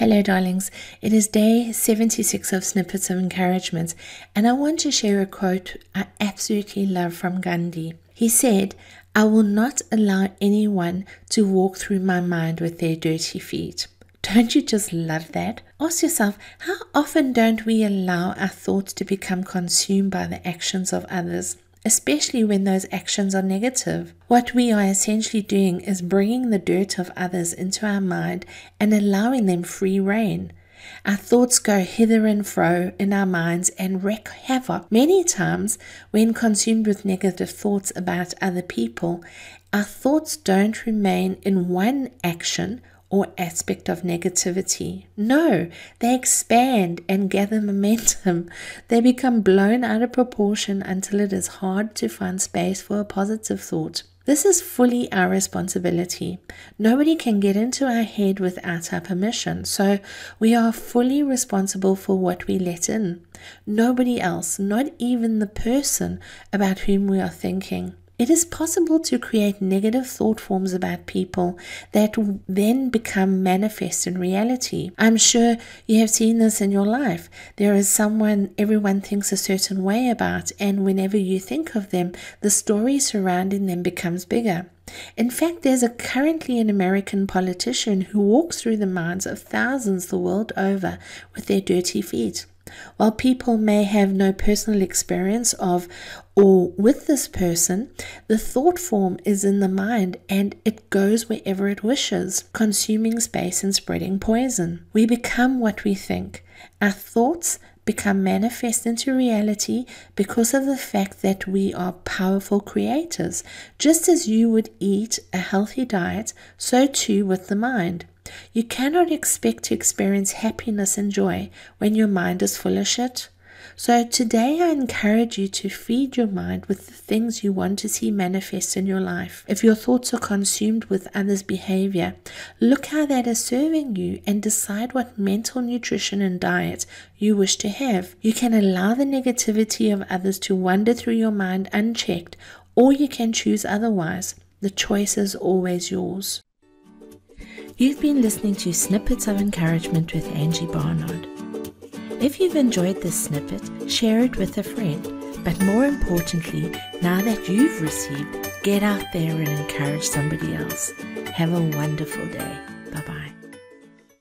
Hello, darlings. It is day 76 of Snippets of Encouragement, and I want to share a quote I absolutely love from Gandhi. He said, I will not allow anyone to walk through my mind with their dirty feet. Don't you just love that? Ask yourself, how often don't we allow our thoughts to become consumed by the actions of others? Especially when those actions are negative. What we are essentially doing is bringing the dirt of others into our mind and allowing them free reign. Our thoughts go hither and fro in our minds and wreak havoc. Many times, when consumed with negative thoughts about other people, our thoughts don't remain in one action or aspect of negativity. No, they expand and gather momentum. They become blown out of proportion until it is hard to find space for a positive thought. This is fully our responsibility. Nobody can get into our head without our permission, so we are fully responsible for what we let in. Nobody else, not even the person about whom we are thinking. It is possible to create negative thought forms about people that then become manifest in reality. I'm sure you have seen this in your life. There is someone everyone thinks a certain way about, and whenever you think of them, the story surrounding them becomes bigger. In fact, there's a currently an American politician who walks through the minds of thousands the world over with their dirty feet. While people may have no personal experience of or with this person, the thought form is in the mind and it goes wherever it wishes, consuming space and spreading poison. We become what we think. Our thoughts become manifest into reality because of the fact that we are powerful creators. Just as you would eat a healthy diet, so too with the mind. You cannot expect to experience happiness and joy when your mind is full of shit. So today I encourage you to feed your mind with the things you want to see manifest in your life. If your thoughts are consumed with others' behavior, look how that is serving you and decide what mental nutrition and diet you wish to have. You can allow the negativity of others to wander through your mind unchecked, or you can choose otherwise. The choice is always yours. You've been listening to Snippets of Encouragement with Angie Barnard. If you've enjoyed this snippet, share it with a friend. But more importantly, now that you've received, get out there and encourage somebody else. Have a wonderful day.